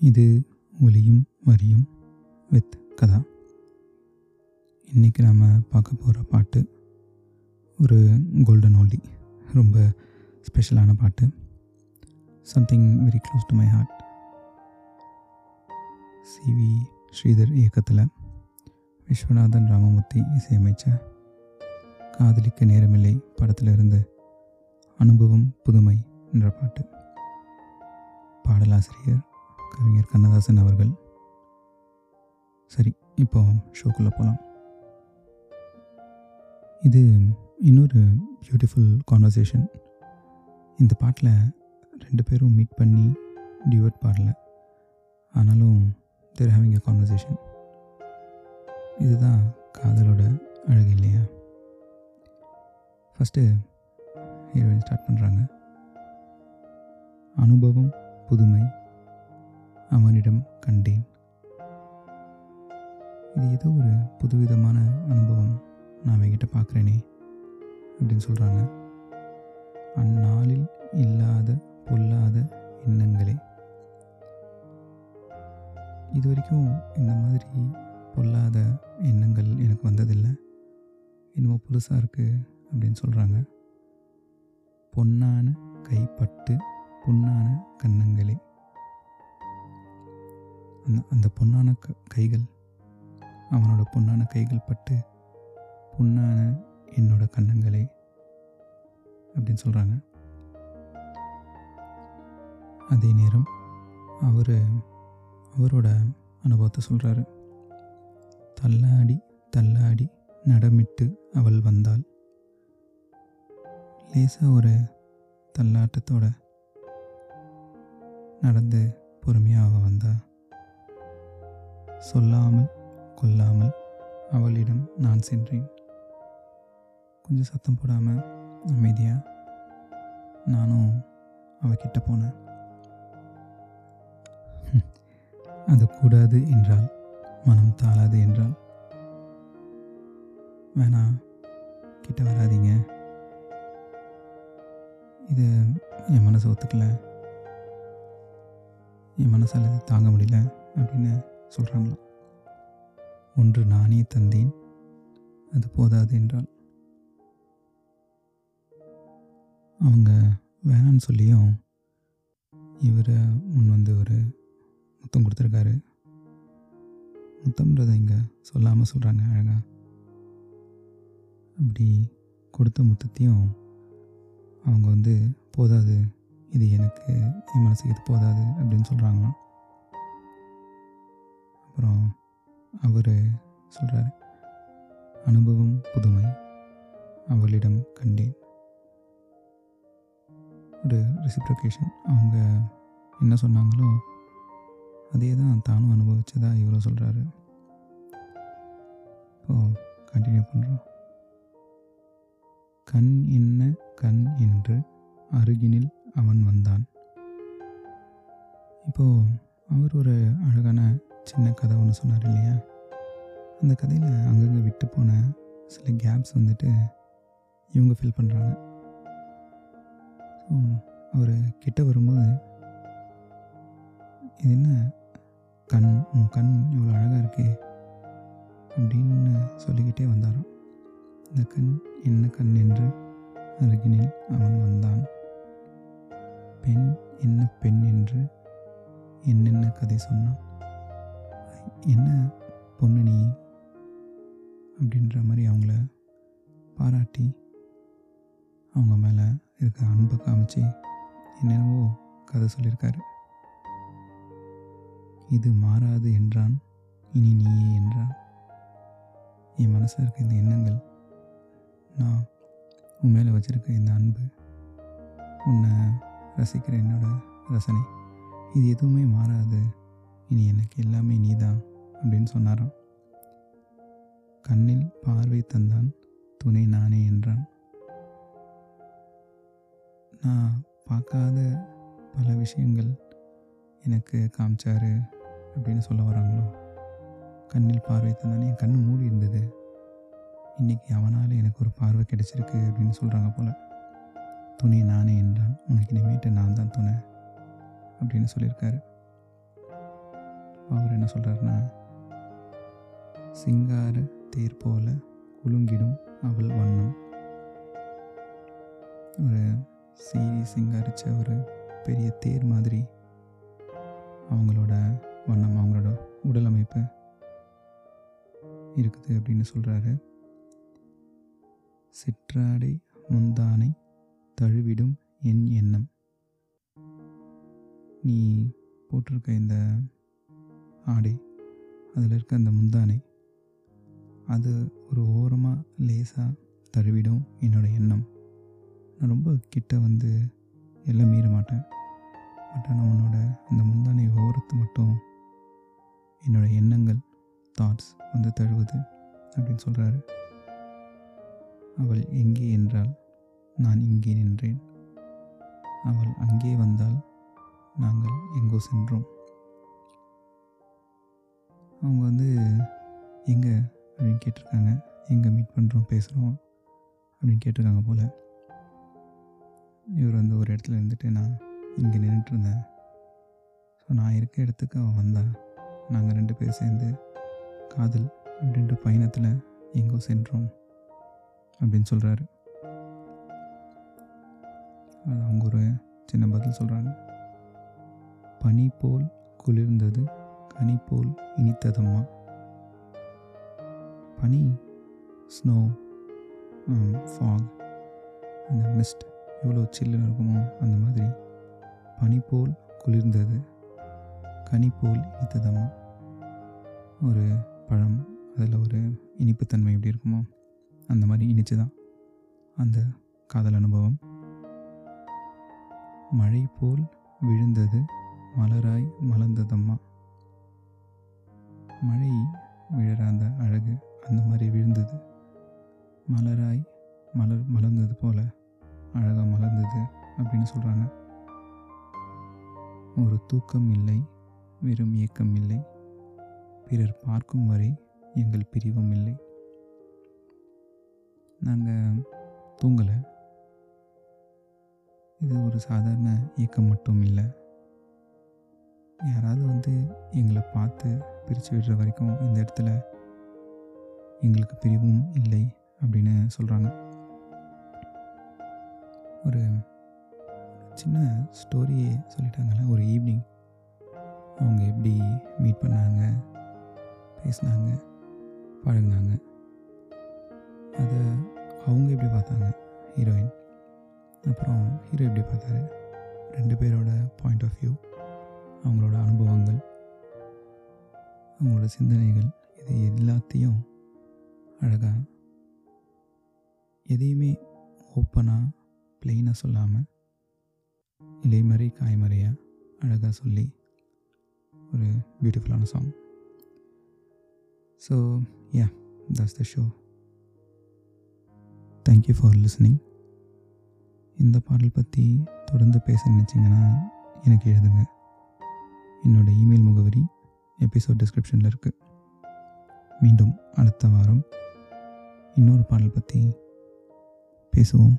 இது ஒலியும் வரியும் வித் கதா. இன்றைக்கி நாம் பார்க்க போகிற பாட்டு ஒரு கோல்டன் ஓல்டி ரொம்ப ஸ்பெஷலான பாட்டு. Something very close to my heart CV Sridhar இயக்கத்தில் விஸ்வநாதன் ராமமூர்த்தி இசையமைச்ச காதலிக்க நேரமில்லை படத்திலிருந்து அனுபவம் புதுமை என்ற பாட்டு. பாடலாசிரியர் கவிஞர் கண்ணதாசன் அவர்கள். சரி இப்போ ஷோக்குள்ளே போகலாம் இது இன்னொரு பியூட்டிஃபுல் கான்வர்சேஷன் இந்த பாட்டில் ரெண்டு பேரும் மீட் பண்ணி டியூட் பாடல. ஆனாலும் தேர் ஹேவிங் எ கான்வர்சேஷன் இதுதான் காதலோட அழகு இல்லையா? ஃபஸ்ட்டு ஹீரோயின் ஸ்டார்ட் பண்ணுறாங்க அனுபவம் புதுமை அவனிடம் கண்டேன். இது ஏதோ ஒரு புதுவிதமான அனுபவம். நான் அவங்கிட்ட பார்க்குறேனே அப்படின்னு சொல்கிறாங்க அந்நாளில் இல்லாத பொல்லாத எண்ணங்களே. இது வரைக்கும் இந்த மாதிரி பொல்லாத எண்ணங்கள் எனக்கு வந்ததில்லை. என்னமோ புதுசாக இருக்குது அப்படின்னு சொல்கிறாங்க பொன்னான கைப்பட்டு புண்ணான கன்னங்களே. அந்த அந்த பொன்னான க கைகள் அவனோட பொன்னான கைகள் பட்டு பொன்னான என்னோட கன்னங்களே அப்படின்னு சொல்கிறாங்க அதே நேரம் அவர் அவரோட அனுபவத்தை சொல்கிறாரு தள்ளாடி தள்ளாடி நடமிட்டு அவள் வந்தாள். லேசாக ஒரு தள்ளாட்டத்தோட நடந்து பொறுமையாக அவள் வந்தா. சொல்லாமல் கொல்லாமல் அவளிடம் நான் சென்றேன். கொஞ்சம் சத்தம் போடாமல் அமைதியாக நானும் அவகிட்ட போனேன். அது கூடாது என்றால் மனம் தாளாது என்றால். வேணா கிட்ட வராதீங்க. இது என் மனசை ஒத்துக்கல. என் மனசால் இது தாங்க முடியல அப்படின்னு சொல்கிறாங்களாம் ஒன்று நானே தந்தேன் அது போதாது என்றால் அவங்க வேணான்னு சொல்லியும் இவர் முன் வந்து ஒரு முத்தம் கொடுத்துருக்காரு. முத்தம்ன்றதை இங்கே சொல்லாமல் சொல்கிறாங்க அழகாக அப்படி கொடுத்த முத்தத்தையும் அவங்க வந்து போதாது இது எனக்கு என் மனசுக்கு இது போதாது அப்படின்னு சொல்கிறாங்களாம் அப்புறம் அவர் சொல்கிறாரு அனுபவம் புதுமை அவளிடம் கண்டேன். ஒரு ரெசிப்ரிகேஷன் அவங்க என்ன சொன்னாங்களோ அதே தான் தானும் அனுபவிச்சதா இவரும் சொல்கிறாரு இப்போ கண்டினியூ பண்ணுறோம் கண் என்ன கண் என்று அருகினில் அவன் வந்தான். இப்போது அவர் ஒரு அழகான சின்ன கதை ஒன்று சொன்னார் இல்லையா? அந்த கதையில் அங்கங்கே விட்டு போன சில கேப்ஸ் வந்துட்டு இவங்க ஃபில் பண்ணுறாங்க ஸோ அவர் கிட்ட வரும்போது இது என்ன? கண் உன் கண் இவ்வளோ அழகாக இருக்கே அப்படின்னு சொல்லிக்கிட்டே வந்தாராம். இந்த கண் என்ன கண் என்று அருகினில் அவன் வந்தான். பெண் என்ன பெண் என்று என்னென்ன கதை சொன்னான்? என்ன பொண்ணு நீ அப்படின்ற மாதிரி அவங்கள பாராட்டி அவங்க மேலே இருக்கிற அன்பை காமிச்சு என்னென்னவோ கதை சொல்லியிருக்காரு. இது மாறாது என்றான் இனி நீயே என்றான். என் மனசில் இருக்க இந்த எண்ணங்கள் நான் உன் மேலே வச்சுருக்க இந்த அன்பு உன்னை ரசிக்கிற என்னோட ரசனை இது எதுவுமே மாறாது. இனி எனக்கு எல்லாமே நீ தான் அப்படின்னு சொன்னாராம் கண்ணில் பார்வை தந்தான் துணை நானே என்றான். நான் பார்க்காத பல விஷயங்கள் எனக்கு காமிச்சாரு அப்படின்னு சொல்ல வராங்களோ? கண்ணில் பார்வை தந்தான். என் கண் மூடி இருந்தது. இன்றைக்கி அவனால் எனக்கு ஒரு பார்வை கிடைச்சிருக்கு அப்படின்னு சொல்கிறாங்க போல். துணை நானே என்றான். உனக்கு இனிமேட்டு நான் தான் துணை அப்படின்னு சொல்லியிருக்காரு. அவர் என்ன சொல்கிறாருன்னா சிங்கார தேர் போல குலுங்கிடும் அவள் வண்ணம். ஒரு சீரி சிங்காரிச்ச ஒரு பெரிய தேர் மாதிரி அவங்களோட வண்ணம் அவங்களோட உடல் அமைப்பு இருக்குது அப்படின்னு சொல்கிறாரு சிற்றாடை முந்தானை தழுவிடும் என் எண்ணம். நீ போட்டிருக்க இந்த ஆடை அதில் இருக்க அந்த முந்தானை அது ஒரு ஓரமாக லேசாக தழுவிடும் என்னோடய எண்ணம். நான் ரொம்ப கிட்ட வந்து எல்லாம் மீற மாட்டேன். பட் ஆனால் உன்னோட அந்த முந்தானை ஓரத்து மட்டும் என்னோடய எண்ணங்கள் தாட்ஸ் வந்து தழுவுது அப்படின்னு சொல்கிறாரு அவள் எங்கே என்றால் நான் இங்கே நின்றேன். அவள் அங்கே வந்தால் நாங்கள் எங்கோ சென்றோம். அவங்க வந்து எங்கே அப்படின்னு கேட்டிருக்காங்க. எங்கே மீட் பண்ணுறோம் பேசுகிறோம் அப்படின்னு கேட்டிருக்காங்க போல். இவர் வந்து ஒரு இடத்துல இருந்துட்டு நான் இங்கே நின்றுட்டுருந்தேன் ஸோ நான் இருக்க இடத்துக்கு அவன் வந்தான் நாங்கள் ரெண்டு பேர் சேர்ந்து காதல் அப்படின்ற பயணத்தில் எங்கோ சென்றோம் அப்படின்னு சொல்கிறாரு அது அவங்க ஒரு சின்ன பதில் சொல்கிறாங்க பனி போல் குளிர்ந்தது கனி போல் இனித்ததம்மா. பனி ஸ்னோ ஃபாக் um, அந்த மிஸ்ட் எவ்வளோ சில்லுன்னு இருக்குமோ அந்த மாதிரி பனி போல் குளிர்ந்தது. கனி போல் இனித்ததம்மா. ஒரு பழம் அதில் ஒரு இனிப்புத்தன்மை எப்படி இருக்குமோ அந்த மாதிரி இனிச்சு தான் அந்த காதல் அனுபவம். மழை போல் விழுந்தது மலராய் மலர்ந்ததம்மா. மழை விழற அந்த அழகு அந்த மாதிரி விழுந்தது. மலராய் மலர் மலர்ந்தது போல அழகாக மலர்ந்தது அப்படின்னு சொல்கிறாங்க ஒரு தூக்கம் இல்லை வெறும் இயக்கம் இல்லை. பிறர் பார்க்கும் வரை எங்கள் பிரிவும் இல்லை. நாங்கள் தூங்கலை. இது ஒரு சாதாரண இயக்கம் மட்டும் இல்லை. யாராவது வந்து எங்களை பார்த்து பிரித்து விடுற வரைக்கும் இந்த இடத்துல எங்களுக்கு பிரிவும் இல்லை அப்படின்னு சொல்கிறாங்க ஒரு சின்ன ஸ்டோரியே சொல்லிட்டாங்கல்ல ஒரு ஈவினிங் அவங்க எப்படி மீட் பண்ணாங்க பேசினாங்க பழகினாங்க. அதை அவங்க எப்படி பார்த்தாங்க ஹீரோயின் அப்புறம் ஹீரோ எப்படி பார்த்தாரு? ரெண்டு பேரோட பாயிண்ட் ஆஃப் வியூ அவங்களோட அனுபவங்கள். அவங்களோட சிந்தனைகள் இது எல்லாத்தையும் அழகாக எதையுமே ஓப்பனாக பிளெயினாக சொல்லாமல் இலைமறை காய்மறையாக அழகாக சொல்லி ஒரு பியூட்டிஃபுல்லான song so yeah that's the show thank you for listening இந்த பாடல் பற்றி தொடர்ந்து பேச நினச்சிங்கன்னா எனக்கு எழுதுங்க. என்னோட இமெயில் முகவரி எபிசோட் டிஸ்கிரிப்ஷனில் இருக்குது மீண்டும் அடுத்த வாரம் இன்னொரு பாடல் பற்றி பேசுவோம்.